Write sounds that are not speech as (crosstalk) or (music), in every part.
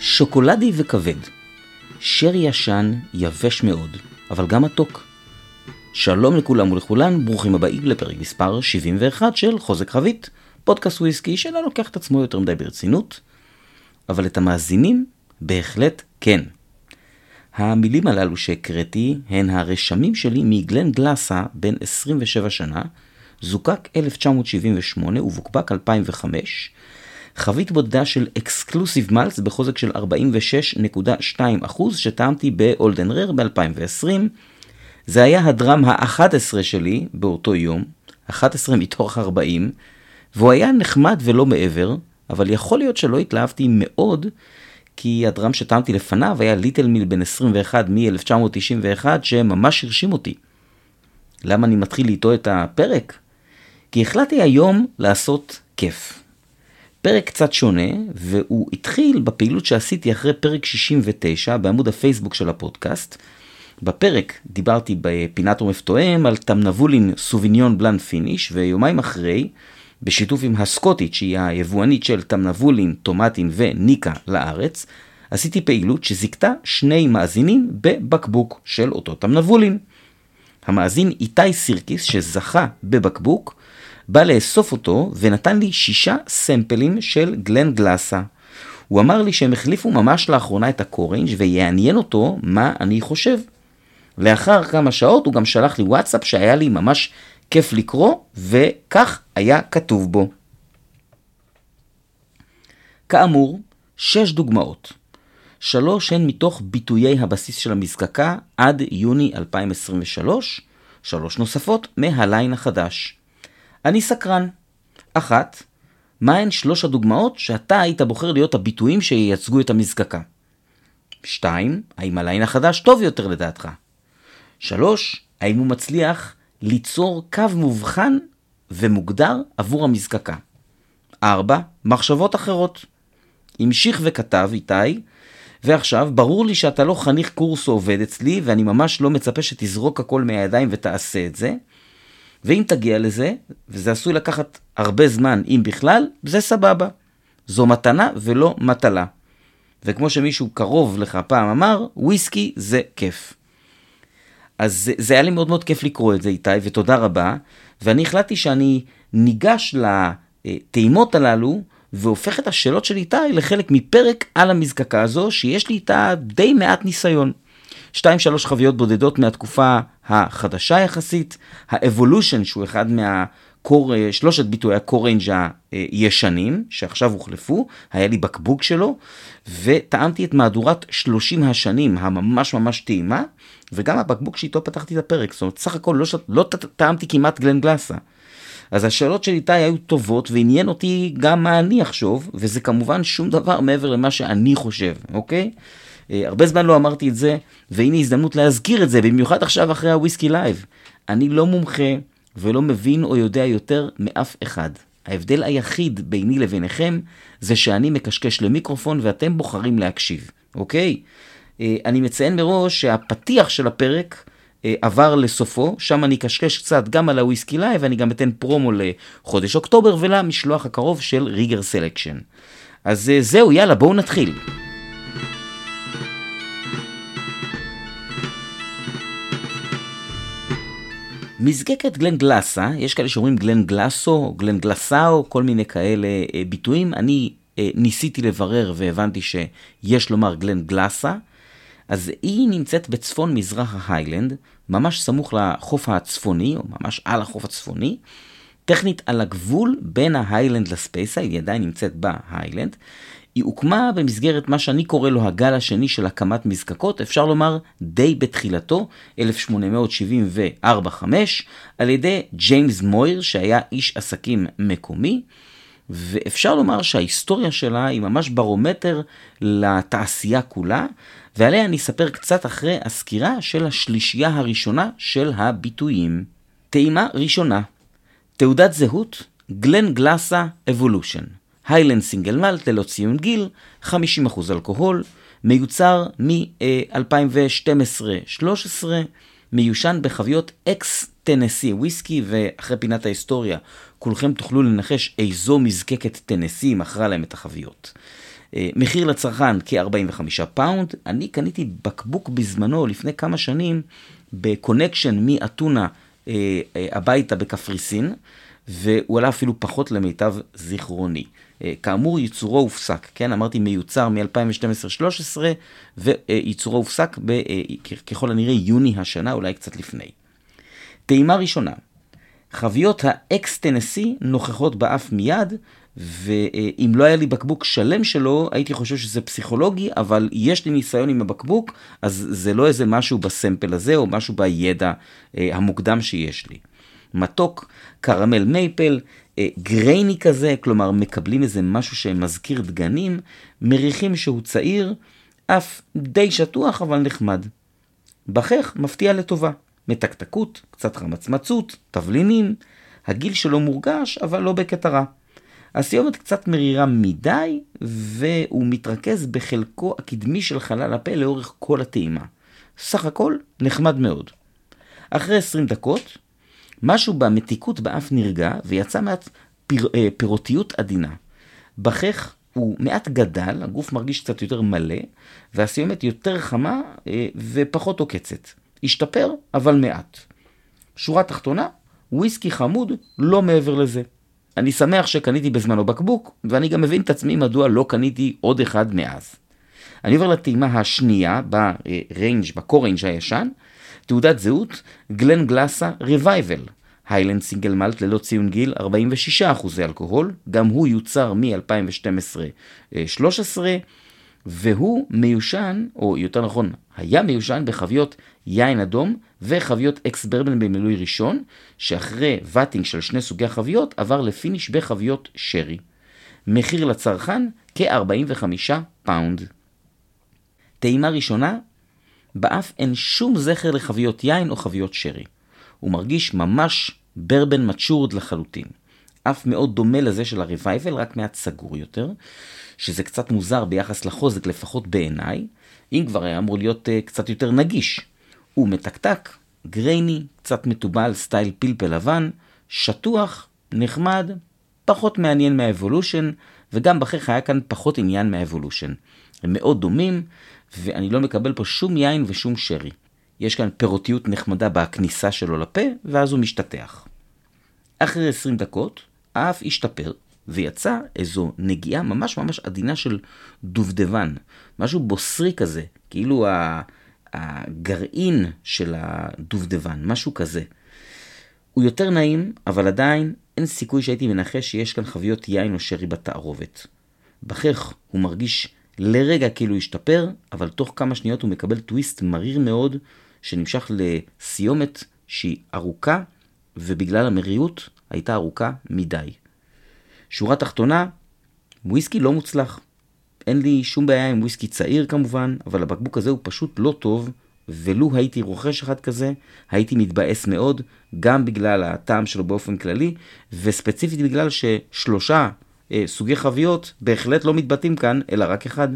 שוקולדי וכבד. שרי ישן, יבש מאוד, אבל גם מתוק. שלום לכולם ולכולן, ברוכים הבאים לפרק מספר 71 של חוזק חבית, פודקאסט וויסקי שלא לוקח את עצמו יותר מדי ברצינות, אבל את המאזינים בהחלט כן. המילים הללו שהקראתי הן הרשמים שלי מגלן גלאסה בן 27 שנה, זוקק 1978 ובוקבק 2005, חבית בודדה של אקסקלוסיב מלס בחוזק של 46.2% שטעמתי באולדן רר ב-2020. זה היה הדרם ה-11 שלי באותו יום, 11 מתוך 40, והוא היה נחמד ולא מעבר, אבל יכול להיות שלא התלהבתי מאוד, כי הדרם שטעמתי לפניו היה ליטל מיל בן 21 מ-1991, שממש הרשים אותי. למה אני מתחיל איתו את הפרק? כי החלטתי היום לעשות כיף. פרק קצת שונה, והוא התחיל בפעילות שעשיתי אחרי פרק 69 בעמוד הפייסבוק של הפודקאסט. בפרק דיברתי בפינת עומף תואם על תמנבולין סוביניון בלאן finish, ויומיים אחרי, בשיתוף עם הסקוטית, שהיא היבואנית של תמנבולין, טומטין וניקה לארץ, עשיתי פעילות שזיכתה שני מאזינים בבקבוק של אותו תמנבולין. המאזין איתי סירקיס, שזכה בבקבוק, בא לאסוף אותו ונתן לי שישה סמפלים של גלן גלאסה. הוא אמר לי שהם החליפו ממש לאחרונה את הקורנג' ויעניין אותו מה אני חושב. לאחר כמה שעות הוא גם שלח לי וואטסאפ שהיה לי ממש כיף לקרוא, וכך היה כתוב בו. כאמור, שש דוגמאות. שלוש הן מתוך ביטויי הבסיס של המזקקה עד יוני 2023, שלוש נוספות מהליין החדש. אני סקרן. אחת, מהן שלוש הדוגמאות שאתה היית בוחר להיות הביטויים שייצגו את המזקקה? שתיים, האם הליין החדש טוב יותר לדעתך? שלוש, האם הוא מצליח ליצור קו מובחן ומוגדר עבור המזקקה? ארבע, מחשבות אחרות. המשיך וכתב איתי, ועכשיו, ברור לי שאתה לא חניך קורס או עובד אצלי, ואני ממש לא מצפה שתזרוק הכל מהידיים ותעשה את זה, ואם תגיע לזה, וזה עשוי לקחת הרבה זמן, אם בכלל, זה סבבה. זו מתנה ולא מטלה. וכמו שמישהו קרוב לך פעם אמר, וויסקי זה כיף. אז זה, זה היה לי מאוד מאוד כיף לקרוא את זה איתי, ותודה רבה. ואני החלטתי שאני ניגש לטעימות הללו, והופך את השאלות של איתי לחלק מפרק על המזקקה הזו, שיש לי איתה די מעט ניסיון. שתיים שלוש חוויות בודדות מהתקופה החדשה יחסית, האבולושן שהוא אחד מהקור, שלושת ביטויי הקורנג' הישנים שעכשיו הוחלפו, היה לי בקבוק שלו, וטעמתי את מהדורת 30 השנים הממש ממש טעימה, וגם הבקבוק שאיתו פתחתי את הפרק, זאת אומרת סך הכל לא, לא טעמתי כמעט גלן גלאסה. אז השאלות של איתי היו טובות ועניין אותי גם מה אני אחשוב, וזה כמובן שום דבר מעבר למה שאני חושב, אוקיי? אה, הרבה זמן לא אמרתי את זה, והנה הזדמנות להזכיר את זה, במיוחד עכשיו אחרי הוויסקי לייב. אני לא מומחה ולא מבין או יודע יותר מאף אחד. ההבדל היחיד ביני לביניכם זה שאני מקשקש למיקרופון ואתם בוחרים להקשיב, אוקיי? אה, אני מציין מראש שהפתיח של הפרק אה, עבר לסופו, שם אני אקשקש קצת גם על הוויסקי לייב, ואני גם אתן פרומו לחודש אוקטובר ולמשלוח הקרוב של ריגר סלקשן. אז זהו, יאללה, בואו נתחיל. מזקקת גלן גלאסה, יש כאלה שאומרים גלן גלאסו, גלן גלאסאו, כל מיני כאלה אה, ביטויים. אני אה, ניסיתי לברר והבנתי שיש לומר גלן גלאסה. אז היא נמצאת בצפון מזרח ההיילנד, ממש סמוך לחוף הצפוני, או ממש על החוף הצפוני. טכנית על הגבול בין ההיילנד לספייסה, היא עדיין נמצאת בהיילנד. היא הוקמה במסגרת מה שאני קורא לו הגל השני של הקמת מזקקות, אפשר לומר די בתחילתו, 1874-5, על ידי ג'יימס מויר, שהיה איש עסקים מקומי, ואפשר לומר שההיסטוריה שלה היא ממש ברומטר לתעשייה כולה, ועליה אני אספר קצת אחרי הסקירה של השלישייה הראשונה של הביטויים. טעימה ראשונה, תעודת זהות, גלן גלאסה אבולושן. Highland single malt ללא ציון גיל, 50% אלכוהול, מיוצר מ-2012-13, מיושן בחביות ex Tennessee whiskey, ואחרי פינת ההיסטוריה, כולכם תוכלו לנחש איזו מזקקת טנסי מכרה להם את החביות. אה, מחיר לצרכן כ-45 pound. אני קניתי בקבוק בזמנו, לפני כמה שנים, ב-connection מאתונה אה, אה, הביתה בקפריסין, והוא עלה אפילו פחות למיטב זיכרוני. כאמור, ייצורו הופסק, כן? אמרתי מיוצר מ-2012-2013, וייצורו הופסק ב, ככל הנראה יוני השנה, אולי קצת לפני. טעימה ראשונה, חביות ה-ex-Tennessee נוכחות באף מיד, ואם לא היה לי בקבוק שלם שלו, הייתי חושב שזה פסיכולוגי, אבל יש לי ניסיון עם הבקבוק, אז זה לא איזה משהו בסמפל הזה, או משהו בידע אה, המוקדם שיש לי. מתוק, קרמל מייפל, אה, גרייני כזה, כלומר מקבלים איזה משהו שמזכיר דגנים, מריחים שהוא צעיר, אף די שטוח אבל נחמד. בכך מפתיע לטובה. מתקתקות, קצת חמצמצות, תבלינים, הגיל שלו מורגש, אבל לא בקטע רע. הסיומת קצת מרירה מדי, והוא מתרכז בחלקו הקדמי של חלל הפה לאורך כל הטעימה. סך הכל נחמד מאוד. אחרי 20 דקות, משהו במתיקות באף נרגע, ויצא מעט פיר, אה, פירותיות עדינה. בכך הוא מעט גדל, הגוף מרגיש קצת יותר מלא, והסיומת יותר חמה אה, ופחות עוקצת. השתפר, אבל מעט. שורה תחתונה, וויסקי חמוד, לא מעבר לזה. אני שמח שקניתי בזמנו בקבוק, ואני גם מבין את עצמי מדוע לא קניתי עוד אחד מאז. אני עובר לטעימה השנייה ב-range, ב-core range הישן, תעודת זהות, גלן גלאסה רווייבל. Highland single malt ללא ציון גיל, 46% אלכוהול, גם הוא יוצר מ-2012-2013, והוא מיושן, או יותר נכון, היה מיושן בחביות יין אדום וחביות ex bourbon במילוי ראשון, שאחרי vatting של שני סוגי החביות עבר ל-finish בחביות שרי. מחיר לצרכן כ-45 pound. טעימה ראשונה, באף אין שום זכר לחביות יין או חביות שרי. הוא מרגיש ממש bourbon matured לחלוטין. אף מאוד דומה לזה של הרווייבל, רק מעט סגור יותר, שזה קצת מוזר ביחס לחוזק, לפחות בעיניי, אם כבר היה אמור להיות uh, קצת יותר נגיש. הוא מתקתק, grainy, קצת מתובל, style פלפל לבן, שטוח, נחמד, פחות מעניין מהאבולושן, וגם בכך היה כאן פחות עניין מהאבולושן. הם מאוד דומים, ואני לא מקבל פה שום יין ושום שרי. יש כאן פירותיות נחמדה בכניסה שלו לפה, ואז הוא משתטח. אחרי 20 דקות, האף השתפר, ויצא איזו נגיעה ממש ממש עדינה של דובדבן, משהו בוסרי כזה, כאילו הגרעין של הדובדבן, משהו כזה. הוא יותר נעים, אבל עדיין אין סיכוי שהייתי מנחש שיש כאן חביות יין או שרי בתערובת. בכך הוא מרגיש לרגע כאילו השתפר, אבל תוך כמה שניות הוא מקבל טוויסט מריר מאוד, שנמשך לסיומת שהיא ארוכה, ובגלל המרירות הייתה ארוכה מדי. שורה תחתונה, וויסקי לא מוצלח. אין לי שום בעיה עם וויסקי צעיר כמובן, אבל הבקבוק הזה הוא פשוט לא טוב, ולו הייתי רוכש אחד כזה, הייתי מתבאס מאוד, גם בגלל הטעם שלו באופן כללי, וספציפית בגלל ששלושה סוגי חביות בהחלט לא מתבטאים כאן, אלא רק אחד.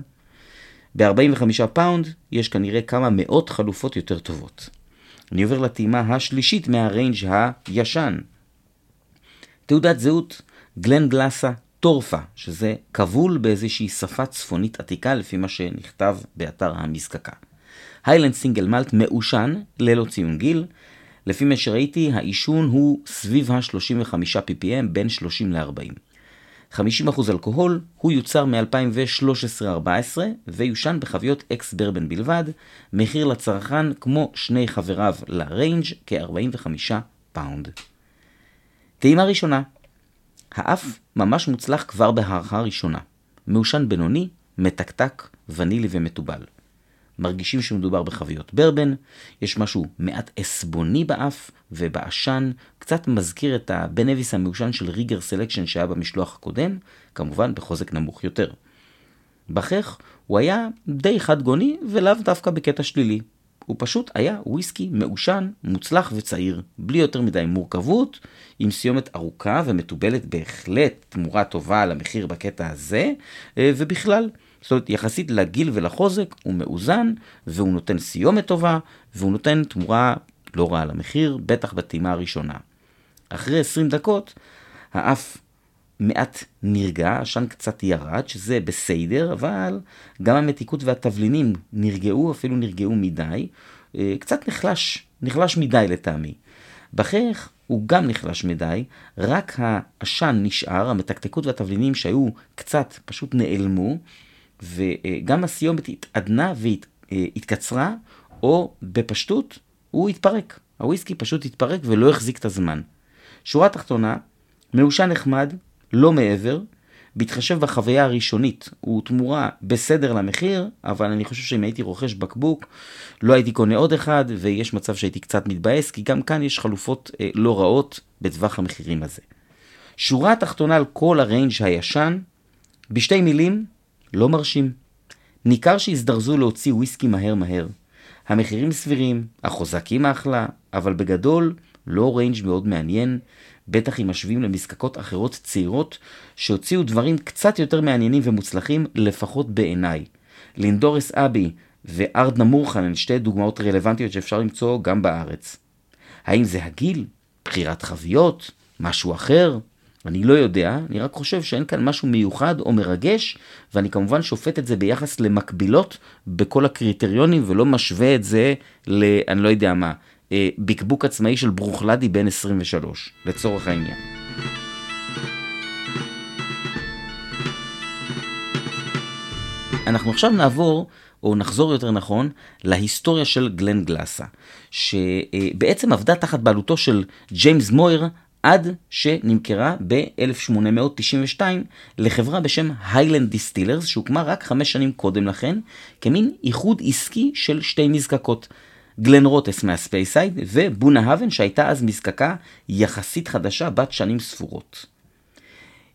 ב-45 pound יש כנראה כמה מאות חלופות יותר טובות. אני עובר לטעימה השלישית מה-range הישן. תעודת זהות גלן גלאסה טורפה, שזה כבול באיזושהי שפה צפונית עתיקה לפי מה שנכתב באתר המזקקה. Highland single malt מעושן, ללא ציון גיל. לפי מה שראיתי, העישון הוא סביב ה-35 ppm, בין 30 ל-40. 50% אלכוהול, הוא יוצר מ-2013-14 ויושן בחביות ex bourbon בלבד, מחיר לצרכן כמו שני חבריו ל range כ-45 פאונד. טעימה ראשונה, האף ממש מוצלח כבר בהערכה ראשונה. מעושן בינוני, מתקתק, ונילי ומתובל. מרגישים שמדובר בחביות ברבן, יש משהו מעט עשבוני באף ובעשן, קצת מזכיר את הבן נביס המעושן של ריגר סלקשן שהיה במשלוח הקודם, כמובן בחוזק נמוך יותר. בחך הוא היה די חד גוני ולאו דווקא בקטע שלילי. הוא פשוט היה וויסקי מעושן, מוצלח וצעיר, בלי יותר מדי מורכבות, עם סיומת ארוכה ומתובלת בהחלט תמורה טובה על המחיר בקטע הזה, אה, ובכלל, זאת אומרת, יחסית לגיל ולחוזק, הוא מאוזן, והוא נותן סיומת טובה, והוא נותן תמורה לא רעה למחיר, בטח בטעימה הראשונה. אחרי 20 דקות, האף מעט נרגע, העשן קצת ירד, שזה בסדר, אבל גם המתיקות והתבלינים נרגעו, אפילו נרגעו מדי. אה, קצת נחלש, נחלש מדי לטעמי. בחייך הוא גם נחלש מדי, רק העשן נשאר, המתקתקות והתבלינים שהיו קצת פשוט נעלמו, וגם הסיומת התעדנה והתקצרה, או בפשטות, הוא התפרק. הוויסקי פשוט התפרק ולא החזיק את הזמן. שורה תחתונה, מעושן נחמד, לא מעבר, בהתחשב בחוויה הראשונית, הוא תמורה בסדר למחיר, אבל אני חושב שאם הייתי רוכש בקבוק, לא הייתי קונה עוד אחד, ויש מצב שהייתי קצת מתבאס, כי גם כאן יש חלופות אה, לא רעות בטווח המחירים הזה. שורה תחתונה על כל ה range הישן, בשתי מילים, לא מרשים. ניכר שהזדרזו להוציא וויסקי מהר מהר. המחירים סבירים, החוזקים אחלה, אבל בגדול לא range מאוד מעניין, בטח אם משווים למזקקות אחרות צעירות שהוציאו דברים קצת יותר מעניינים ומוצלחים, לפחות בעיניי. לינדורס אבי וארדנה מורחן הן שתי דוגמאות רלוונטיות שאפשר למצוא גם בארץ. האם זה הגיל? בחירת חביות? משהו אחר? אני לא יודע, אני רק חושב שאין כאן משהו מיוחד או מרגש, ואני כמובן שופט את זה ביחס למקבילות בכל הקריטריונים, ולא משווה את זה ל... אני לא יודע מה, אה, בקבוק עצמאי של ברוכלדי בן 23, לצורך העניין. אנחנו עכשיו נעבור, או נחזור יותר נכון, להיסטוריה של גלן גלאסה, שבעצם עבדה תחת בעלותו של ג'יימס מויר עד שנמכרה ב-1892 לחברה בשם היילנד דיסטילרס, שהוקמה רק חמש שנים קודם לכן, כמין איחוד עסקי של שתי מזקקות. גלן רוטס מהספייסייד ובונהאבן שהייתה אז מזקקה יחסית חדשה בת שנים ספורות.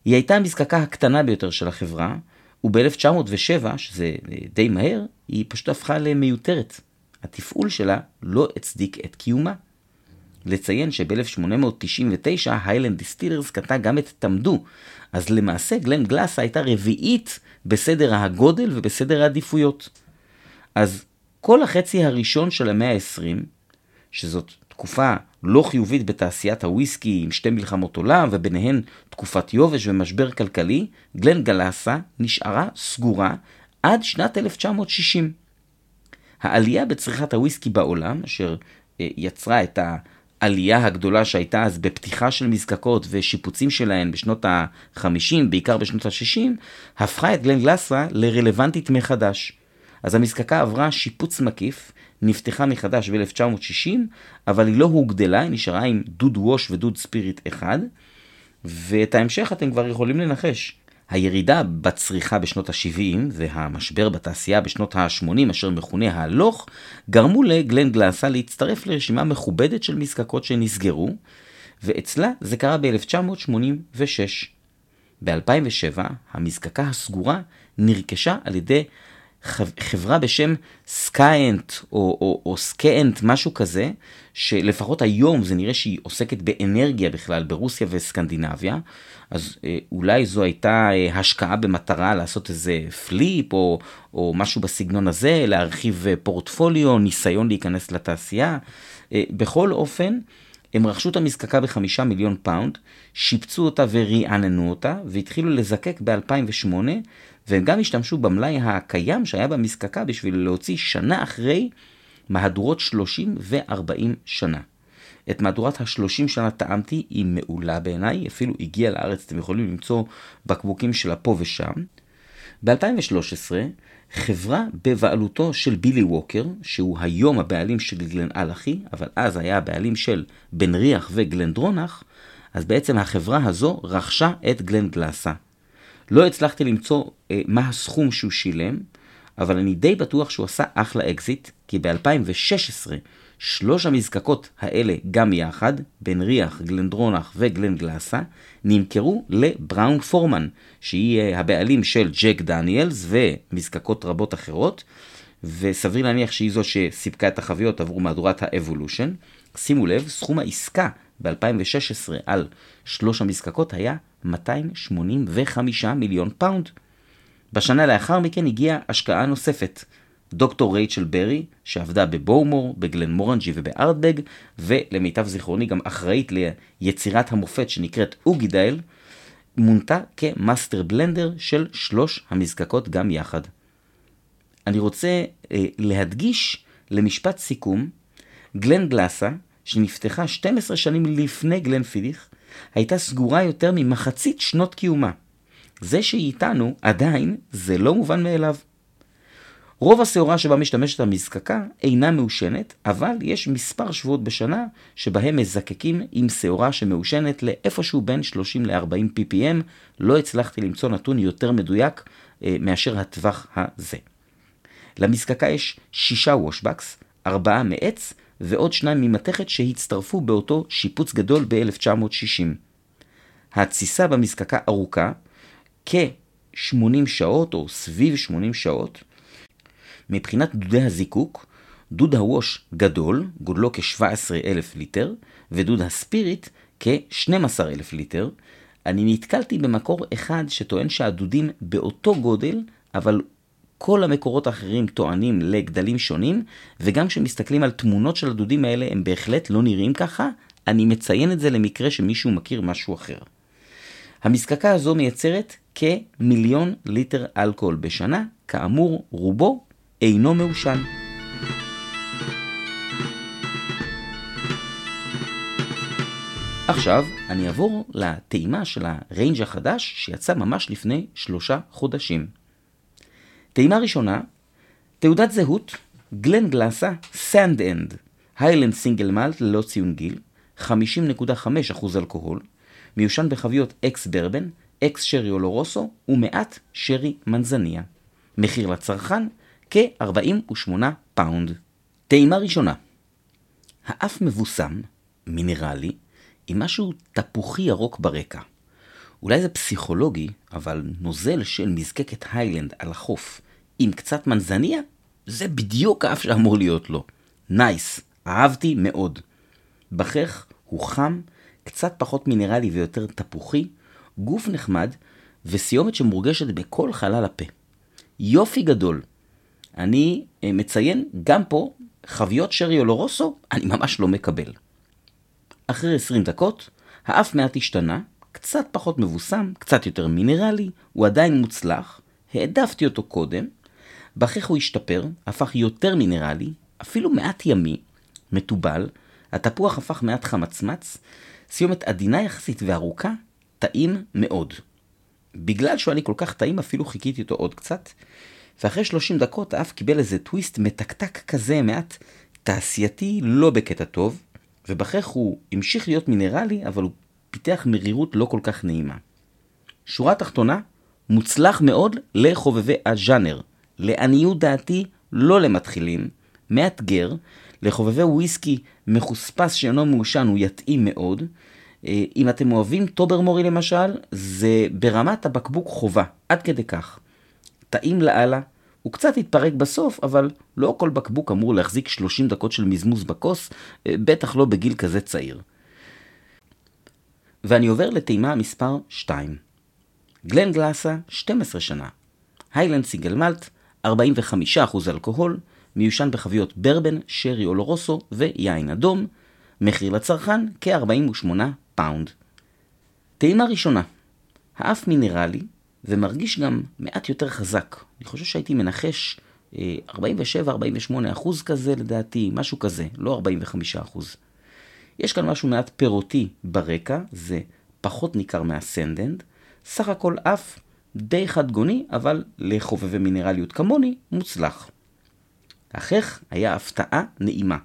היא הייתה המזקקה הקטנה ביותר של החברה, וב-1907, שזה די מהר, היא פשוט הפכה למיותרת. התפעול שלה לא הצדיק את קיומה. לציין שב-1899 היילנד דיסטילרס קנתה גם את תמדו, אז למעשה גלן גלאס הייתה רביעית בסדר הגודל ובסדר העדיפויות. אז כל החצי הראשון של המאה ה-20, שזאת תקופה לא חיובית בתעשיית הוויסקי עם שתי מלחמות עולם וביניהן תקופת יובש ומשבר כלכלי, גלן גלאסה נשארה סגורה עד שנת 1960. העלייה בצריכת הוויסקי בעולם, אשר אה, יצרה את העלייה הגדולה שהייתה אז בפתיחה של מזקקות ושיפוצים שלהן בשנות ה-50, בעיקר בשנות ה-60, הפכה את גלן גלאסה לרלוונטית מחדש. אז המזקקה עברה שיפוץ מקיף, נפתחה מחדש ב-1960, אבל היא לא הוגדלה, היא נשארה עם דוד ווש ודוד ספיריט אחד, ואת ההמשך אתם כבר יכולים לנחש. הירידה בצריכה בשנות ה-70 והמשבר בתעשייה בשנות ה-80, אשר מכונה ההלוך, גרמו לגלן גלאסה להצטרף לרשימה מכובדת של מזקקות שנסגרו, ואצלה זה קרה ב-1986. ב-2007 המזקקה הסגורה נרכשה על ידי חברה בשם סקיינט או, או, או סקיינט, משהו כזה, שלפחות היום זה נראה שהיא עוסקת באנרגיה בכלל ברוסיה וסקנדינביה, אז אה, אולי זו הייתה אה, השקעה במטרה לעשות איזה flip או, או משהו בסגנון הזה, להרחיב אה, פורטפוליו, ניסיון להיכנס לתעשייה. בכל אופן, הם רכשו את המזקקה בחמישה מיליון פאונד, שיפצו אותה ורעננו אותה, והתחילו לזקק ב-2008, והם גם השתמשו במלאי הקיים שהיה במזקקה בשביל להוציא שנה אחרי מהדורות 30 ו-40 שנה. את מהדורת ה-30 שנה טעמתי, היא מעולה בעיניי, אפילו הגיעה לארץ, אתם יכולים למצוא בקבוקים שלה פה ושם. ב-2013, חברה בבעלותו של בילי ווקר, שהוא היום הבעלים של גלן אלחי, אבל אז היה הבעלים של בן ריח וגלן דרונח, אז בעצם החברה הזו רכשה את גלן גלאסה. לא הצלחתי למצוא אה, מה הסכום שהוא שילם, אבל אני די בטוח שהוא עשה אחלה אקזיט, כי ב-2016 שלוש המזקקות האלה גם יחד, בן ריח, גלן דרונח וגלן גלאסה, נמכרו לבראון פורמן, שהיא אה, הבעלים של ג'ק דניאלס ומזקקות רבות אחרות, וסביר להניח שהיא זו שסיפקה את החביות עבור מהדורת ה Evolution. שימו לב, סכום העסקה ב-2016 על שלוש המזקקות היה 285 מיליון פאונד. בשנה לאחר מכן הגיעה השקעה נוספת. דוקטור רייצ'ל ברי, שעבדה בבואומור, בגלן מורנג'י ובארדבג, ולמיטב זיכרוני גם אחראית ליצירת המופת שנקראת אוגדייל, מונתה כ master blender של שלוש המזקקות גם יחד. אני רוצה אה, להדגיש למשפט סיכום, גלן גלאסה, שנפתחה 12 שנים לפני גלן פידיך, הייתה סגורה יותר ממחצית שנות קיומה. זה שהיא איתנו, עדיין, זה לא מובן מאליו. רוב השעורה שבה משתמשת המזקקה אינה מעושנת, אבל יש מספר שבועות בשנה שבהם מזקקים עם שעורה שמעושנת לאיפשהו בין 30 ל-40 ppm. לא הצלחתי למצוא נתון יותר מדויק אה, מאשר הטווח הזה. למזקקה יש שישה וושבקס, ארבעה מעץ ועוד שניים ממתכת שהצטרפו באותו שיפוץ גדול ב-1960. התסיסה במזקקה ארוכה, כ-80 שעות או סביב 80 שעות. מבחינת דודי הזיקוק, דוד הווש גדול, גודלו כ-17,000 ליטר, ודוד הספיריט כ-12,000 ליטר. אני נתקלתי במקור אחד שטוען שהדודים באותו גודל, אבל כל המקורות האחרים טוענים לגדלים שונים, וגם כשמסתכלים על תמונות של הדודים האלה, הם בהחלט לא נראים ככה. אני מציין את זה למקרה שמישהו מכיר משהו אחר. המזקקה הזו מייצרת כמיליון ליטר אלכוהול בשנה, כאמור, רובו אינו מעושן. עכשיו אני אעבור לטעימה של ה range החדש שיצא ממש לפני שלושה חודשים. טעימה ראשונה, תעודת זהות, גלן גלאסה, Sandend, Highland single malt ללא ציון גיל, 50.5% אלכוהול, מיושן בחביות ex bourbon, אקס שרי אולורוסו ומעט שרי מנזניה. מחיר לצרכן כ-48 פאונד. טעימה ראשונה האף מבוסם, מינרלי, עם משהו תפוחי ירוק ברקע. אולי זה פסיכולוגי, אבל נוזל של מזקקת Highland על החוף עם קצת מנזניה, זה בדיוק האף שאמור להיות לו. nice, אהבתי מאוד. בחך הוא חם, קצת פחות מינרלי ויותר תפוחי, גוף נחמד וסיומת שמורגשת בכל חלל הפה. יופי גדול. אני אה, מציין גם פה חביות שרי אולורוסו, אני ממש לא מקבל. אחרי 20 דקות, האף מעט השתנה, קצת פחות מבוסם, קצת יותר מינרלי, הוא עדיין מוצלח, העדפתי אותו קודם, בכך הוא השתפר, הפך יותר מינרלי, אפילו מעט ימי, מתובל, התפוח הפך מעט חמצמץ, סיומת עדינה יחסית וארוכה, טעים מאוד. בגלל שהוא היה לי כל כך טעים, אפילו חיכיתי אותו עוד קצת, ואחרי 30 דקות האף קיבל איזה טוויסט מתקתק כזה, מעט תעשייתי, לא בקטע טוב, ובכך הוא המשיך להיות מינרלי, אבל הוא פיתח מרירות לא כל כך נעימה. שורה תחתונה, מוצלח מאוד לחובבי הז'אנר. לעניות דעתי, לא למתחילים, מאתגר, לחובבי וויסקי מחוספס שאינו מעושן הוא יתאים מאוד. אה, אם אתם אוהבים טוברמורי למשל, זה ברמת הבקבוק חובה, עד כדי כך. טעים לאללה, הוא קצת התפרק בסוף, אבל לא כל בקבוק אמור להחזיק 30 דקות של מזמוז בכוס, אה, בטח לא בגיל כזה צעיר. ואני עובר לטעימה מספר 2. גלן גלאסה, 12 שנה. היילנד סיגל מלט, 45% אלכוהול, מיושן בחביות ברבן, שרי אולורוסו ויין אדום, מחיר לצרכן כ-48 פאונד. טעימה ראשונה, האף מינרלי ומרגיש גם מעט יותר חזק. אני חושב שהייתי מנחש 47-48 אה, אחוז כזה לדעתי, משהו כזה, לא 45 אחוז. יש כאן משהו מעט פירותי ברקע, זה פחות ניכר מה Sandend, סך הכל אף די חד גוני, אבל לחובבי מינרליות כמוני, מוצלח. החך היה הפתעה נעימה.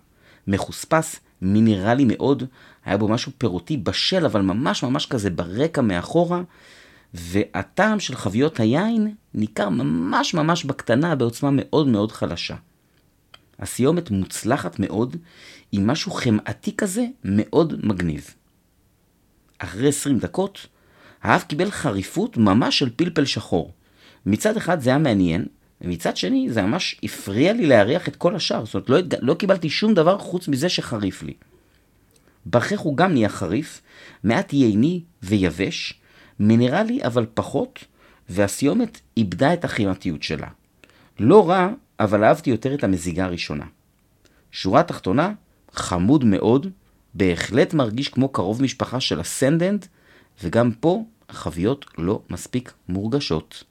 מחוספס, מינרלי מאוד, היה בו משהו פירותי בשל, אבל ממש ממש כזה ברקע מאחורה, והטעם של חביות היין ניכר ממש ממש בקטנה, בעוצמה מאוד מאוד חלשה. הסיומת מוצלחת מאוד, עם משהו חמאתי כזה מאוד מגניב. אחרי 20 דקות, האף קיבל חריפות ממש של פלפל שחור. מצד אחד זה היה מעניין, ומצד שני זה ממש הפריע לי להריח את כל השאר, זאת אומרת לא, לא קיבלתי שום דבר חוץ מזה שחריף לי. בכך הוא גם נהיה חריף, מעט ייני ויבש, מינרלי אבל פחות, והסיומת איבדה את החימתיות שלה. לא רע, אבל אהבתי יותר את המזיגה הראשונה. שורה תחתונה, חמוד מאוד, בהחלט מרגיש כמו קרוב משפחה של הסנדנד, וגם פה החביות לא מספיק מורגשות.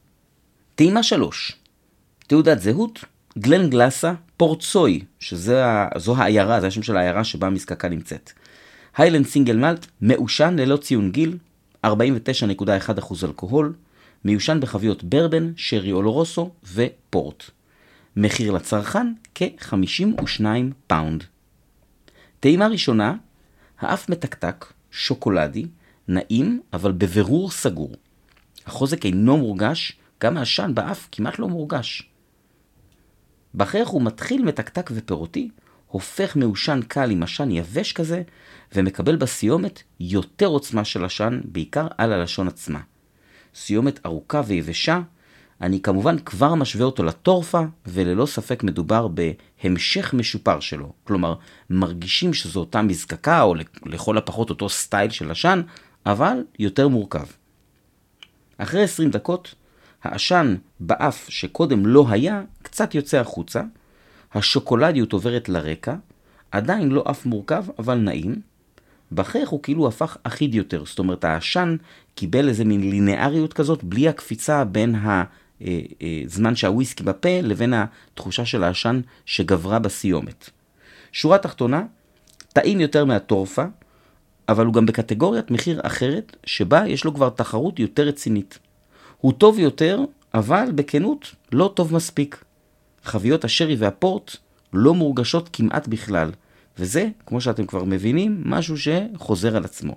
טעימה 3 תעודת זהות, גלן גלאסה, פורצוי, שזו העיירה, זה השם של העיירה שבה המזקקה נמצאת. היילנד סינגל מלט, מעושן ללא ציון גיל, 49.1% אלכוהול, מיושן בחביות ברבן, שרי אולורוסו ופורט. מחיר לצרכן כ-52 פאונד. טעימה ראשונה, האף מתקתק, שוקולדי, נעים, אבל בבירור סגור. החוזק אינו מורגש, גם העשן באף כמעט לא מורגש. בחך הוא מתחיל מתקתק ופירותי, הופך מעושן קל עם עשן יבש כזה, ומקבל בסיומת יותר עוצמה של עשן, בעיקר על הלשון עצמה. סיומת ארוכה ויבשה, אני כמובן כבר משווה אותו לטורפה, וללא ספק מדובר בהמשך משופר שלו. כלומר, מרגישים שזו אותה מזקקה, או לכל הפחות אותו סטייל של עשן, אבל יותר מורכב. אחרי 20 דקות, העשן באף שקודם לא היה, קצת יוצא החוצה, השוקולדיות עוברת לרקע, עדיין לא אף מורכב, אבל נעים. בחייך הוא כאילו הפך אחיד יותר, זאת אומרת העשן קיבל איזה מין לינאריות כזאת, בלי הקפיצה בין הזמן אה, אה, שהוויסקי בפה לבין התחושה של העשן שגברה בסיומת. שורה תחתונה, טעים יותר מהטורפה, אבל הוא גם בקטגוריית מחיר אחרת, שבה יש לו כבר תחרות יותר רצינית. הוא טוב יותר, אבל בכנות לא טוב מספיק. חביות השרי והפורט לא מורגשות כמעט בכלל, וזה, כמו שאתם כבר מבינים, משהו שחוזר על עצמו.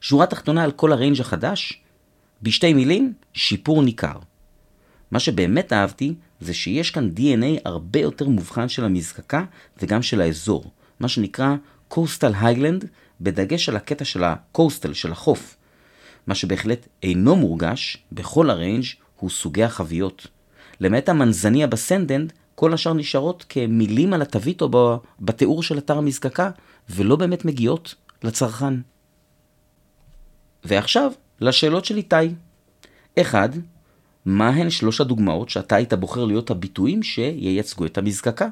שורה תחתונה על כל הריינג' החדש, בשתי מילים, שיפור ניכר. מה שבאמת אהבתי זה שיש כאן DNA הרבה יותר מובחן של המזקקה וגם של האזור, מה שנקרא קוסטל היילנד, בדגש על הקטע של הקוסטל, של החוף. מה שבהחלט אינו מורגש בכל הריינג' הוא סוגי החביות. למעט המנזניה בסנדנד, כל השאר נשארות כמילים על התווית או בתיאור של אתר המזקקה, ולא באמת מגיעות לצרכן. ועכשיו, לשאלות של איתי. 1. מהן שלוש הדוגמאות שאתה היית בוחר להיות הביטויים שייצגו את המזקקה?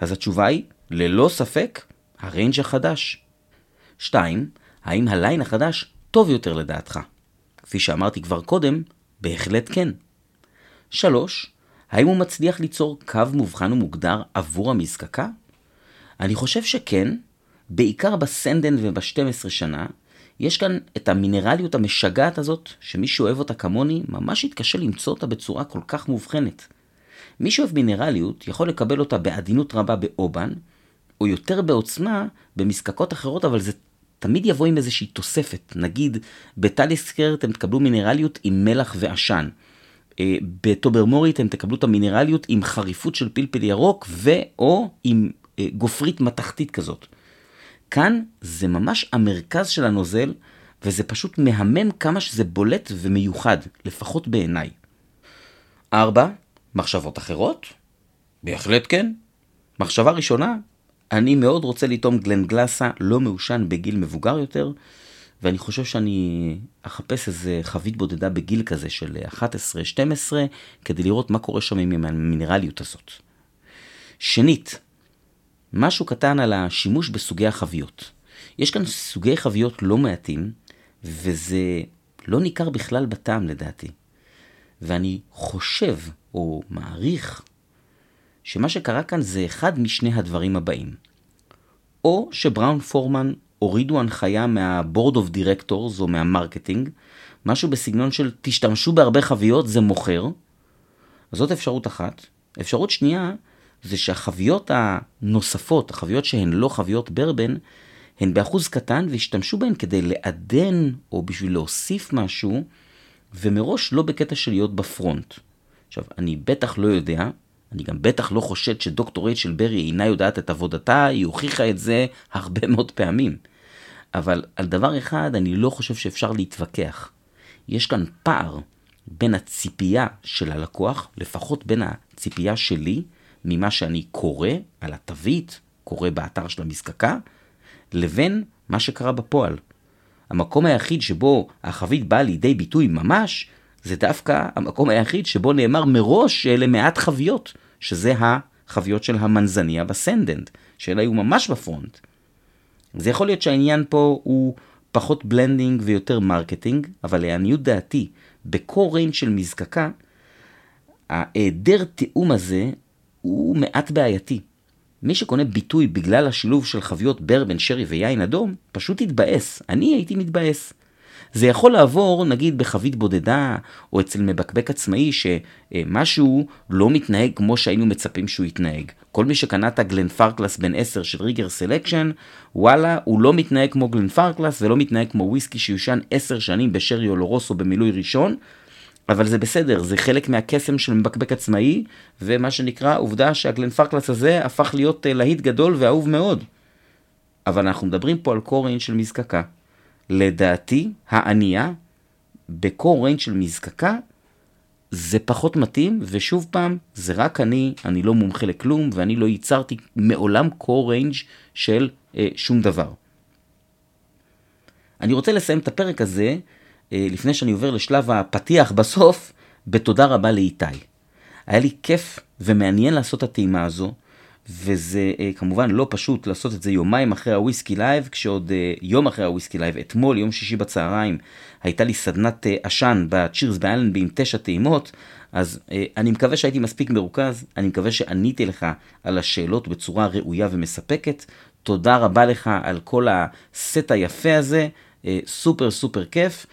אז התשובה היא, ללא ספק, הריינג' החדש. 2. האם הליין החדש טוב יותר לדעתך? כפי שאמרתי כבר קודם, בהחלט כן. 3. האם הוא מצליח ליצור קו מובחן ומוגדר עבור המזקקה? אני חושב שכן, בעיקר בסנדן וב-12 שנה, יש כאן את המינרליות המשגעת הזאת, שמי שאוהב אותה כמוני, ממש יתקשה למצוא אותה בצורה כל כך מובחנת. מי שאוהב מינרליות יכול לקבל אותה בעדינות רבה באובן, או יותר בעוצמה במזקקות אחרות, אבל זה תמיד יבוא עם איזושהי תוספת. נגיד, בטליסקר אתם תקבלו מינרליות עם מלח ועשן. אה, בטוברמורי אתם תקבלו את המינרליות עם חריפות של פלפל ירוק ו/או עם אה, גופרית מתכתית כזאת. כאן זה ממש המרכז של הנוזל, וזה פשוט מהמם כמה שזה בולט ומיוחד, לפחות בעיניי. 4. מחשבות אחרות? בהחלט כן. מחשבה ראשונה, אני מאוד רוצה לטעום גלן גלאסה לא מעושן בגיל מבוגר יותר, ואני חושב שאני אחפש איזה חבית בודדה בגיל כזה של 11-12, כדי לראות מה קורה שם עם המינרליות הזאת. שנית, משהו קטן על השימוש בסוגי החביות. יש כאן סוגי חביות לא מעטים, וזה לא ניכר בכלל בטעם לדעתי. ואני חושב, או מעריך, שמה שקרה כאן זה אחד משני הדברים הבאים. או שבראון פורמן הורידו הנחיה מה board of directors או מה marketing, משהו בסגנון של תשתמשו בהרבה חביות, זה מוכר. זאת אפשרות אחת. אפשרות שנייה, זה שהחביות הנוספות, החביות שהן לא חביות ברבן, הן באחוז קטן והשתמשו בהן כדי לעדן או בשביל להוסיף משהו, ומראש לא בקטע של להיות בפרונט. עכשיו, אני בטח לא יודע, אני גם בטח לא חושד שדוקטור רייצ'ל ברי אינה יודעת את עבודתה, היא הוכיחה את זה (laughs) הרבה מאוד פעמים. אבל על דבר אחד אני לא חושב שאפשר להתווכח. יש כאן פער בין הציפייה של הלקוח, לפחות בין הציפייה שלי, ממה שאני קורא על התווית, קורא באתר של המזקקה, לבין מה שקרה בפועל. המקום היחיד שבו החבית באה לידי ביטוי ממש, זה דווקא המקום היחיד שבו נאמר מראש שאלה מעט חביות, שזה החביות של המנזניה ב Sandend, שאלה היו ממש ב front. זה יכול להיות שהעניין פה הוא פחות blending ויותר marketing, אבל לעניות דעתי, ב core range של מזקקה, ההיעדר תיאום הזה הוא מעט בעייתי. מי שקונה ביטוי בגלל השילוב של חביות ברבן, שרי ויין אדום, פשוט יתבאס. אני הייתי מתבאס. זה יכול לעבור נגיד בחבית בודדה, או אצל מבקבק עצמאי שמשהו לא מתנהג כמו שהיינו מצפים שהוא יתנהג. כל מי שקנה את ה Glenfarclas בן 10 של Riegger's Selection, וואלה, הוא לא מתנהג כמו Glenfarclas ולא מתנהג כמו וויסקי שיושן 10 שנים בשרי אולורוסו במילוי ראשון, אבל זה בסדר, זה חלק מהקסם של מבקבק עצמאי, ומה שנקרא, עובדה שה Glenfarclas הזה הפך להיות אה, להיט גדול ואהוב מאוד. אבל אנחנו מדברים פה על core range של מזקקה. לדעתי הענייה, ב core range של מזקקה, זה פחות מתאים, ושוב פעם, זה רק אני, אני לא מומחה לכלום, ואני לא ייצרתי מעולם core range של אה, שום דבר. אני רוצה לסיים את הפרק הזה, אה, לפני שאני עובר לשלב הפתיח בסוף, בתודה רבה לאיתי. היה לי כיף ומעניין לעשות את הטעימה הזו. וזה אה, כמובן לא פשוט לעשות את זה יומיים אחרי ה Whisky Live, כשעוד אה, יום אחרי ה Whisky Live, אתמול, יום שישי בצהריים, הייתה לי סדנת אה, עשן ב Cheers באלנבי עם תשע טעימות, אז אני מקווה שהייתי מספיק מרוכז, אני מקווה שעניתי לך על השאלות בצורה ראויה ומספקת. תודה רבה לך על כל הסט היפה הזה, סופר סופר כיף.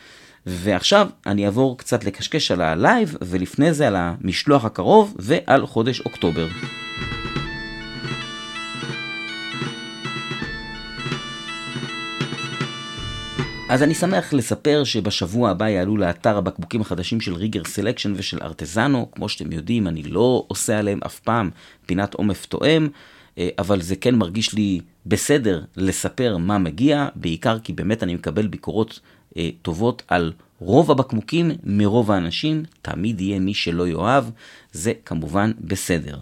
ועכשיו אני אעבור קצת לקשקש על ה Live, ולפני זה על המשלוח הקרוב ועל חודש אוקטובר. אז אני שמח לספר שבשבוע הבא יעלו לאתר הבקבוקים החדשים של Riegger's Selection ושל Artesano. כמו שאתם יודעים, אני לא עושה עליהם אף פעם פינת עומף תואם, אה, אבל זה כן מרגיש לי בסדר לספר מה מגיע, בעיקר כי באמת אני מקבל ביקורות אה, טובות על רוב הבקבוקים מרוב האנשים, תמיד יהיה מי שלא יאהב, זה כמובן בסדר.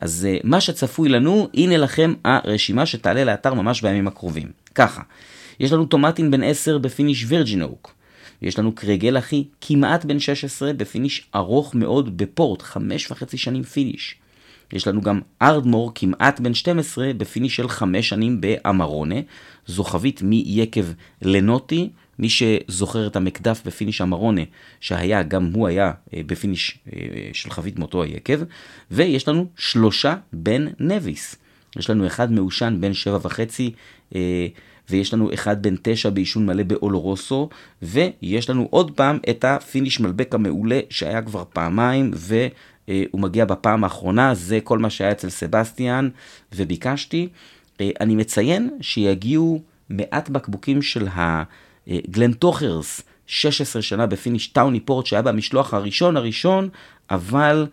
אז אה, מה שצפוי לנו, הנה לכם הרשימה שתעלה לאתר ממש בימים הקרובים. ככה. יש לנו Tomatin בן 10 ב finish virgin oak. יש לנו Craigellachie כמעט בן 16 ב finish ארוך מאוד בפורט, חמש וחצי שנים finish. יש לנו גם Ardmore כמעט בן 12 ב finish של חמש שנים באמרונה. זו חבית מיקב לנוטי, מי שזוכר את ה Macduff ב finish אמרונה, שהיה, גם הוא היה אה, ב finish אה, של חבית מאותו היקב. ויש לנו שלושה Ben Nevis. יש לנו אחד מעושן בן שבע וחצי, אה, ויש לנו אחד בן תשע בעישון מלא באולורוסו, ויש לנו עוד פעם את ה finish מלבק המעולה שהיה כבר פעמיים, והוא מגיע בפעם האחרונה, זה כל מה שהיה אצל סבסטיאן, וביקשתי. אה, אני מציין שיגיעו מעט בקבוקים של ה Glentauchers, 16 שנה ב finish tawny port שהיה במשלוח הראשון הראשון, אבל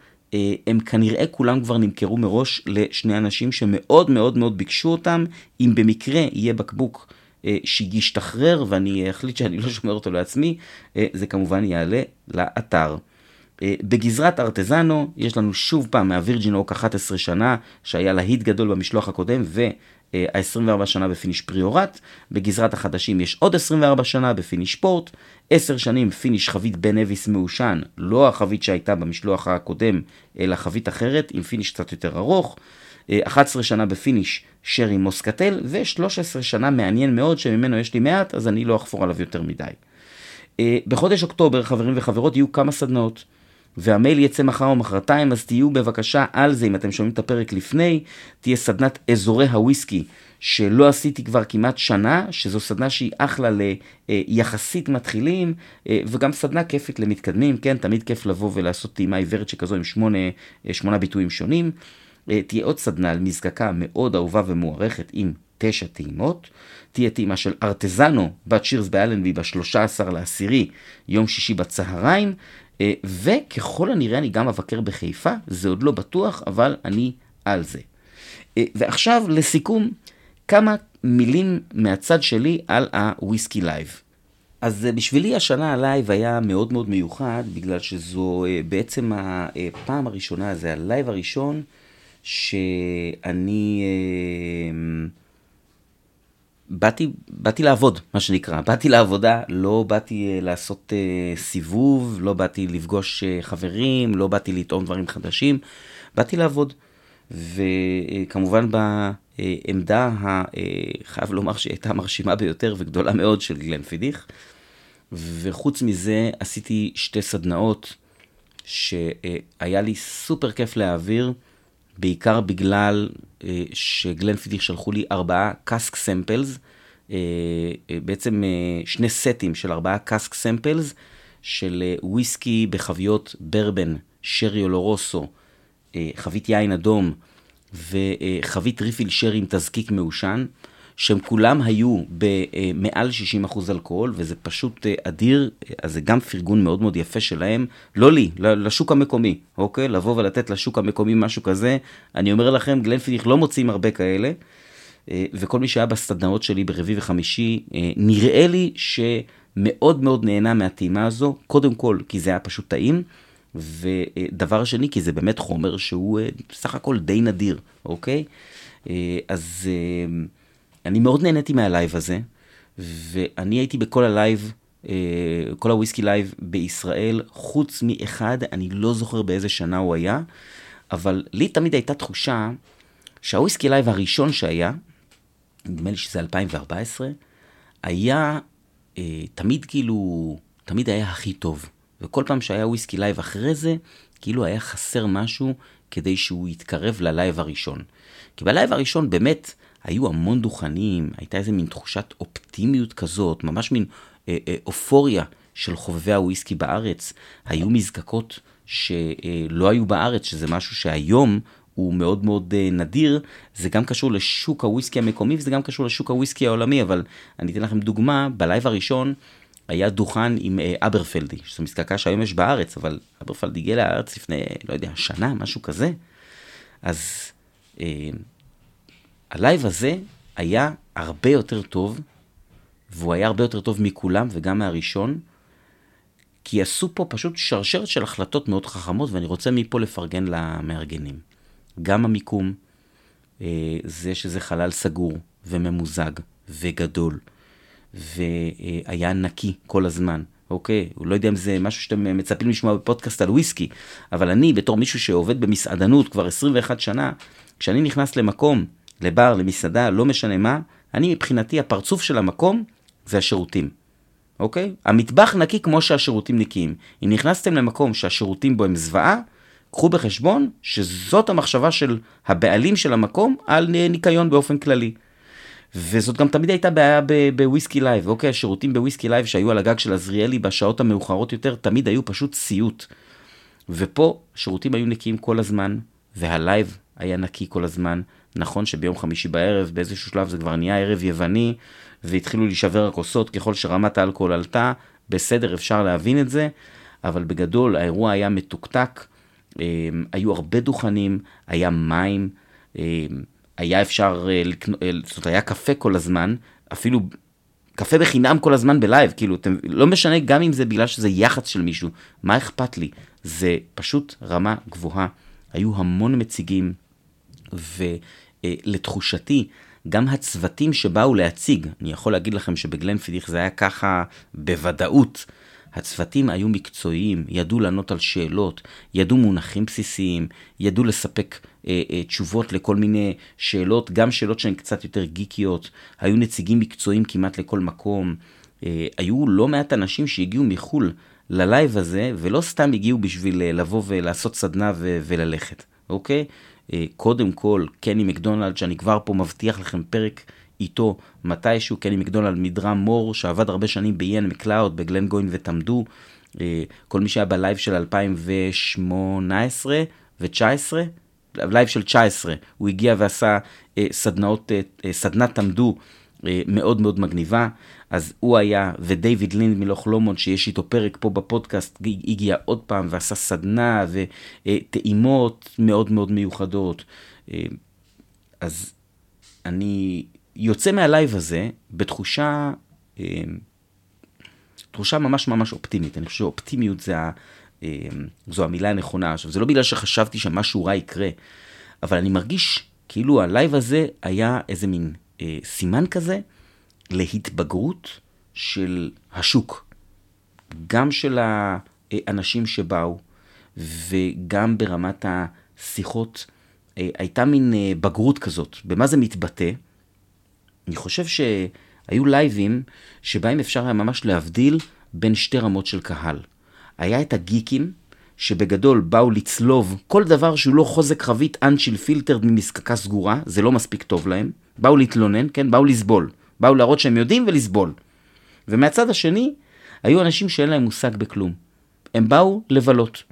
הם כנראה כולם כבר נמכרו מראש לשני אנשים שמאוד מאוד מאוד ביקשו אותם. אם במקרה יהיה בקבוק אה, שישתחרר ואני אחליט שאני לא שומר אותו לעצמי, אה, זה כמובן יעלה לאתר. בגזרת Artesano יש לנו שוב פעם מה virgin oak 11 שנה שהיה להיט גדול במשלוח הקודם ה-24 שנה ב finish Priorat, בגזרת החדשים יש עוד 24 שנה ב finish פורט, 10 שנים finish חבית Ben Nevis מעושן, לא החבית שהייתה במשלוח הקודם, אלא חבית אחרת עם finish קצת יותר ארוך, 11 שנה ב finish שרי מוסקטל, ו-13 שנה מעניין מאוד שממנו יש לי מעט, אז אני לא אחפור עליו יותר מדי. בחודש אוקטובר, חברים וחברות, יהיו כמה סדנאות. והמייל יצא מחר או מחרתיים, אז תהיו בבקשה על זה, אם אתם שומעים את הפרק לפני, תהיה סדנת אזורי הוויסקי, שלא עשיתי כבר כמעט שנה, שזו סדנה שהיא אחלה ליחסית מתחילים, אה, וגם סדנה כיפית למתקדמים, כן, תמיד כיף לבוא ולעשות טעימה עיוורת שכזו עם שמונה, אה, שמונה ביטויים שונים. אה, תהיה עוד סדנה על מזקקה מאוד אהובה ומוערכת עם תשע טעימות. תהיה טעימה של ארטזנו בת שירס באלנבי ב-13 לעשירי, יום שישי בצהריים, וככל הנראה אני גם אבקר בחיפה, זה עוד לא בטוח, אבל אני על זה. אה, ועכשיו לסיכום, כמה מילים מהצד שלי על ה Whisky Live. אז אה, בשבילי השנה ה Live היה מאוד מאוד מיוחד, בגלל שזו בעצם הפעם הראשונה, זה ה Live הראשון שאני... באתי, באתי לעבוד, מה שנקרא. באתי לעבודה, לא באתי אה, לעשות אה, סיבוב, לא באתי לפגוש אה, חברים, לא באתי לטעון דברים חדשים. באתי לעבוד. וכמובן בעמדה, חייב לומר שהייתה מרשימה ביותר וגדולה מאוד של Glenfiddich. וחוץ מזה עשיתי שתי סדנאות שהיה לי סופר כיף להעביר, בעיקר בגלל אה, ש Glenfiddich שלחו לי ארבעה cask samples, אה, אה, בעצם שני סטים של ארבעה cask samples של וויסקי בחביות ברבן, שרי אולורוסו, חבית יין אדום וחבית ריפיל שרי עם תזקיק מעושן. שהם כולם היו במעל 60% אלכוהול, וזה פשוט אה, אדיר, אז זה גם פרגון מאוד מאוד יפה שלהם, לא לי, לשוק המקומי, אוקיי? לבוא ולתת לשוק המקומי משהו כזה, אני אומר לכם, גלנפידיך לא מוצאים הרבה כאלה, אה, וכל מי שהיה בסדנאות שלי ברביעי וחמישי, אה, נראה לי שמאוד מאוד נהנה מהטעימה הזו, קודם כל כי זה היה פשוט טעים, ודבר שני, כי זה באמת חומר שהוא סך הכל די נדיר, אוקיי? אז... אני מאוד נהניתי מה Live הזה, ואני הייתי בכל ה Live, אה, כל ה Whisky Live בישראל, חוץ מאחד, אני לא זוכר באיזה שנה הוא היה, אבל לי תמיד הייתה תחושה שה Whisky Live הראשון שהיה, נדמה לי שזה 2014, היה אה, תמיד כאילו, תמיד היה הכי טוב. וכל פעם שהיה Whisky Live אחרי זה, כאילו היה חסר משהו כדי שהוא יתקרב ל Live הראשון. כי ב Live הראשון באמת, היו המון דוכנים, הייתה איזה מין תחושת אופטימיות כזאת, ממש מין אה, אה, אופוריה של חובבי הוויסקי בארץ. היו מזקקות שלא היו בארץ, שזה משהו שהיום הוא מאוד מאוד אה, נדיר. זה גם קשור לשוק הוויסקי המקומי וזה גם קשור לשוק הוויסקי העולמי, אבל אני אתן לכם דוגמה, ב Live הראשון היה דוכן עם אה, Aberfeldy, שזו מזקקה שהיום יש בארץ, אבל Aberfeldy הגיע לארץ לפני, לא יודע, שנה, משהו כזה. אז... אה, ה Live הזה היה הרבה יותר טוב, והוא היה הרבה יותר טוב מכולם וגם מהראשון, כי עשו פה פשוט שרשרת של החלטות מאוד חכמות, ואני רוצה מפה לפרגן למארגנים. גם המיקום, אה, זה שזה חלל סגור וממוזג וגדול, והיה נקי כל הזמן. אוקיי? הוא לא יודע אם זה משהו שאתם מצפים לשמוע בפודקאסט על וויסקי, אבל אני, בתור מישהו שעובד במסעדנות כבר 21 שנה, כשאני נכנס למקום לבר, למסעדה, לא משנה מה, אני מבחינתי הפרצוף של המקום זה השירותים, אוקיי? המטבח נקי כמו שהשירותים נקיים. אם נכנסתם למקום שהשירותים בו הם זוועה, קחו בחשבון שזאת המחשבה של הבעלים של המקום על ניקיון באופן כללי. וזאת גם תמיד הייתה בעיה ב Whisky Live, אוקיי? השירותים ב Whisky Live שהיו על הגג של עזריאלי בשעות המאוחרות יותר, תמיד היו פשוט סיוט. ופה השירותים היו נקיים כל הזמן, וה Live היה נקי כל הזמן, נכון שביום חמישי בערב, באיזשהו שלב זה כבר נהיה ערב יווני, והתחילו להישבר הכוסות ככל שרמת האלכוהול עלתה, בסדר, אפשר להבין את זה, אבל בגדול האירוע היה מתוקתק, אמ, היו הרבה דוכנים, היה מים, אמ, היה אפשר אה, לקנות, אה, זאת אומרת, היה קפה כל הזמן, אפילו קפה בחינם כל הזמן בלייב, כאילו, אתם, לא משנה גם אם זה בגלל שזה יח"צ של מישהו, מה אכפת לי? זה פשוט רמה גבוהה. היו המון מציגים, ו... אה, גם הצוותים שבאו להציג, אני יכול להגיד לכם שבגלנפידיך זה היה ככה בוודאות. הצוותים היו מקצועיים, ידעו לענות על שאלות, ידעו מונחים בסיסיים, ידעו לספק אה, אה, תשובות לכל מיני שאלות, גם שאלות שהן קצת יותר גיקיות, היו נציגים מקצועיים כמעט לכל מקום, אה, היו לא מעט אנשים שהגיעו מחו"ל ללייב הזה, ולא סתם הגיעו בשביל אה, לבוא ולעשות סדנה ו- וללכת, אוקיי? אה, קודם כל, קני מקדונלד, שאני כבר פה מבטיח לכם פרק איתו מתישהו, קני מקדונלד מ Dram Mór, שעבד הרבה שנים ב-Ian Macleod, ב Glengoyne ו Tamdhu. אה, כל מי שהיה ב Live של 2018 ו-19, Live של 19, הוא הגיע ועשה אה, סדנאות, סדנת Tamdhu מאוד מאוד מגניבה. אז הוא היה, ודייוויד לינד מ Loch Lomond, שיש איתו פרק פה בפודקאסט, הגיע עוד פעם ועשה סדנה וטעימות מאוד מאוד מיוחדות. אה, אז אני יוצא מה Live הזה בתחושה, אה, תחושה ממש ממש אופטימית. אני חושב שאופטימיות זה ה... אה, זו המילה הנכונה. עכשיו, זה לא בגלל שחשבתי שמשהו רע יקרה, אבל אני מרגיש כאילו ה Live הזה היה איזה מין אה, סימן כזה להתבגרות של השוק, גם של האנשים שבאו וגם ברמת השיחות הייתה מין בגרות כזאת. במה זה מתבטא? אני חושב שהיו לייבים שבהם אפשר היה ממש להבדיל בין שתי רמות של קהל. היה את הגיקים, שבגדול באו לצלוב כל דבר שהוא לא חוזק חבית אנשיל פילטרד ממזקקה סגורה, זה לא מספיק טוב להם. באו להתלונן, כן? באו לסבול. באו להראות שהם יודעים ולסבול. ומהצד השני, היו אנשים שאין להם מושג בכלום. הם באו לבלות.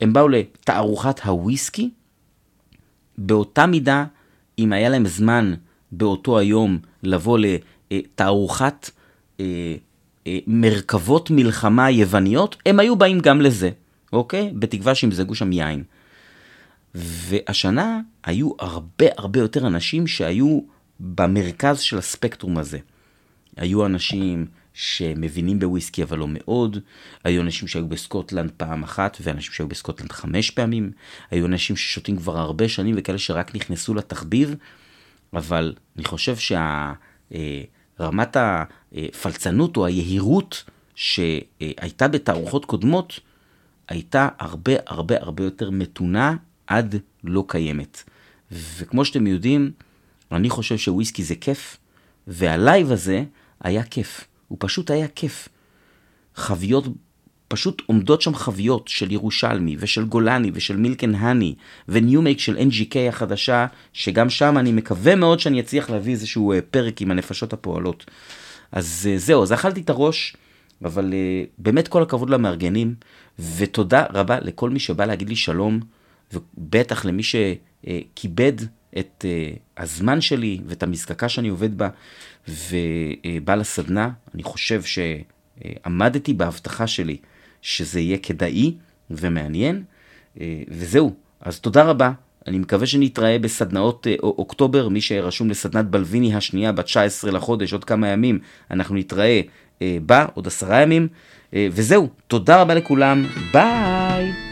הם באו לתערוכת הוויסקי. באותה מידה, אם היה להם זמן באותו היום לבוא לתערוכת אה, אה, מרכבות מלחמה יווניות, הם היו באים גם לזה, אוקיי? בתקווה שימזגו שם יין. והשנה היו הרבה הרבה יותר אנשים שהיו במרכז של הספקטרום הזה. היו אנשים שמבינים בוויסקי אבל לא מאוד, היו אנשים שהיו בסקוטלנד פעם אחת ואנשים שהיו בסקוטלנד חמש פעמים, היו אנשים ששותים כבר הרבה שנים וכאלה שרק נכנסו לתחביב, אבל אני חושב שרמת הפלצנות או היהירות שהייתה בתערוכות קודמות, הייתה הרבה הרבה הרבה יותר מתונה עד לא קיימת. וכמו שאתם יודעים, אני חושב שוויסקי זה כיף, וה Live הזה היה כיף. הוא פשוט היה כיף. חביות, פשוט עומדות שם חביות של ירושלמי ושל גולני ושל Milk and Honey ו new make של NGK החדשה, שגם שם אני מקווה מאוד שאני אצליח להביא איזשהו אה, פרק עם הנפשות הפועלות. אז אה, זהו, אז אכלתי את הראש, אבל אה, באמת כל הכבוד למארגנים, ותודה רבה לכל מי שבא להגיד לי שלום, ובטח למי שכיבד את הזמן שלי ואת המזקקה שאני עובד בה, ובא לסדנה. אני חושב שעמדתי בהבטחה שלי שזה יהיה כדאי ומעניין, uh, וזהו. אז תודה רבה. אני מקווה שנתראה בסדנאות uh, אוקטובר, מי שרשום לסדנת בלוויני השנייה ב-19 לחודש, עוד כמה ימים, אנחנו נתראה uh, בה, עוד עשרה ימים. וזהו, תודה רבה לכולם, ביי!